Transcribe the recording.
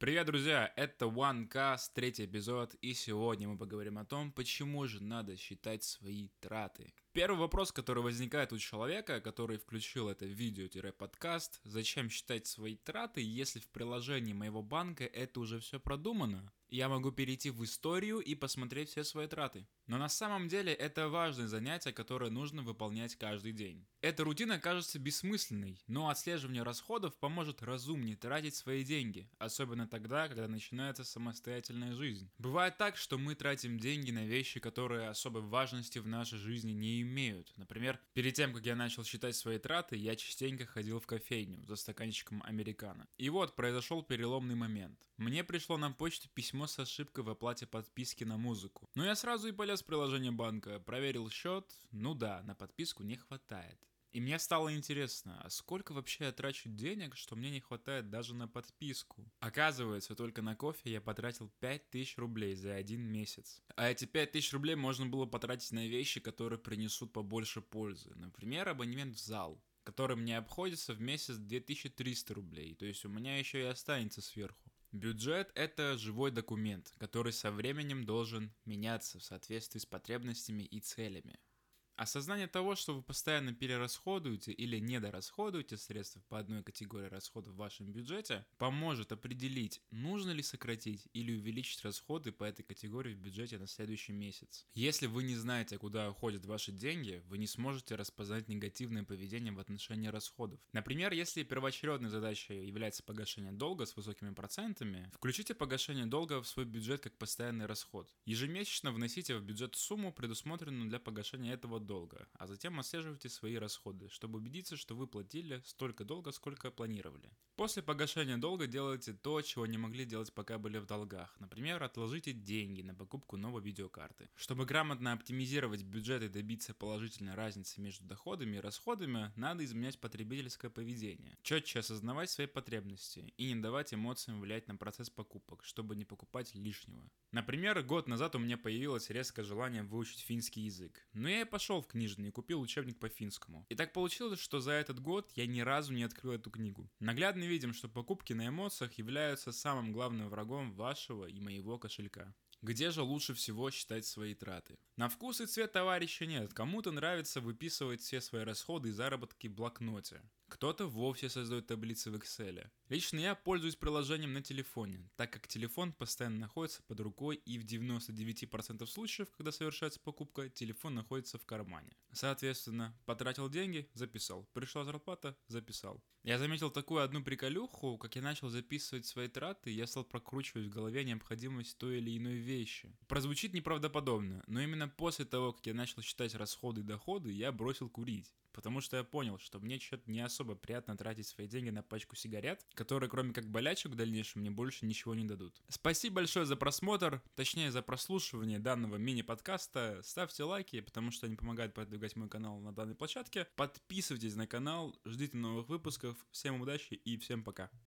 Привет, друзья! Это OneCast, третий эпизод, и сегодня мы поговорим о том, почему же надо считать свои траты. Первый вопрос, который возникает у человека, который включил это видео-подкаст, зачем считать свои траты, если в приложении моего банка это уже все продумано? Я могу перейти в историю и посмотреть все свои траты. Но на самом деле это важное занятие, которое нужно выполнять каждый день. Эта рутина кажется бессмысленной, но отслеживание расходов поможет разумнее тратить свои деньги, особенно тогда, когда начинается самостоятельная жизнь. Бывает так, что мы тратим деньги на вещи, которые особой важности в нашей жизни не имеют. Например, перед тем, как я начал считать свои траты, я частенько ходил в кофейню за стаканчиком американо. И вот произошел переломный момент. Мне пришло на почту письмо с ошибкой в оплате подписки на музыку. Но я сразу и полез в приложение банка, проверил счет, ну да, на подписку не хватает. И мне стало интересно, а сколько вообще я трачу денег, что мне не хватает даже на подписку? Оказывается, только на кофе я потратил 5000 рублей за один месяц. А эти 5000 рублей можно было потратить на вещи, которые принесут побольше пользы. Например, абонемент в зал который мне обходится в месяц 2300 рублей, то есть у меня еще и останется сверху. Бюджет – это живой документ, который со временем должен меняться в соответствии с потребностями и целями. Осознание того, что вы постоянно перерасходуете или недорасходуете средства по одной категории расходов в вашем бюджете, поможет определить, нужно ли сократить или увеличить расходы по этой категории в бюджете на следующий месяц. Если вы не знаете, куда уходят ваши деньги, вы не сможете распознать негативное поведение в отношении расходов. Например, если первоочередной задачей является погашение долга с высокими процентами, включите погашение долга в свой бюджет как постоянный расход. Ежемесячно вносите в бюджет сумму, предусмотренную для погашения этого долга долга, а затем отслеживайте свои расходы, чтобы убедиться, что вы платили столько долга, сколько планировали. После погашения долга делайте то, чего не могли делать пока были в долгах. Например, отложите деньги на покупку новой видеокарты. Чтобы грамотно оптимизировать бюджет и добиться положительной разницы между доходами и расходами, надо изменять потребительское поведение. Четче осознавать свои потребности и не давать эмоциям влиять на процесс покупок, чтобы не покупать лишнего. Например, год назад у меня появилось резкое желание выучить финский язык. Но я и пошел в книжный и купил учебник по финскому. И так получилось, что за этот год я ни разу не открыл эту книгу. Наглядно видим, что покупки на эмоциях являются самым главным врагом вашего и моего кошелька. Где же лучше всего считать свои траты? На вкус и цвет товарища нет. Кому-то нравится выписывать все свои расходы и заработки в блокноте. Кто-то вовсе создает таблицы в Excel. Лично я пользуюсь приложением на телефоне, так как телефон постоянно находится под рукой и в 99% случаев, когда совершается покупка, телефон находится в кармане. Соответственно, потратил деньги, записал. Пришла зарплата, записал. Я заметил такую одну приколюху, как я начал записывать свои траты, я стал прокручивать в голове необходимость той или иной вещи. Прозвучит неправдоподобно, но именно после того, как я начал считать расходы и доходы, я бросил курить. Потому что я понял, что мне что-то не особо приятно тратить свои деньги на пачку сигарет, которые кроме как болячек в дальнейшем мне больше ничего не дадут. Спасибо большое за просмотр, точнее за прослушивание данного мини-подкаста. Ставьте лайки, потому что они помогают продвигать мой канал на данной площадке. Подписывайтесь на канал, ждите новых выпусков. Всем удачи и всем пока.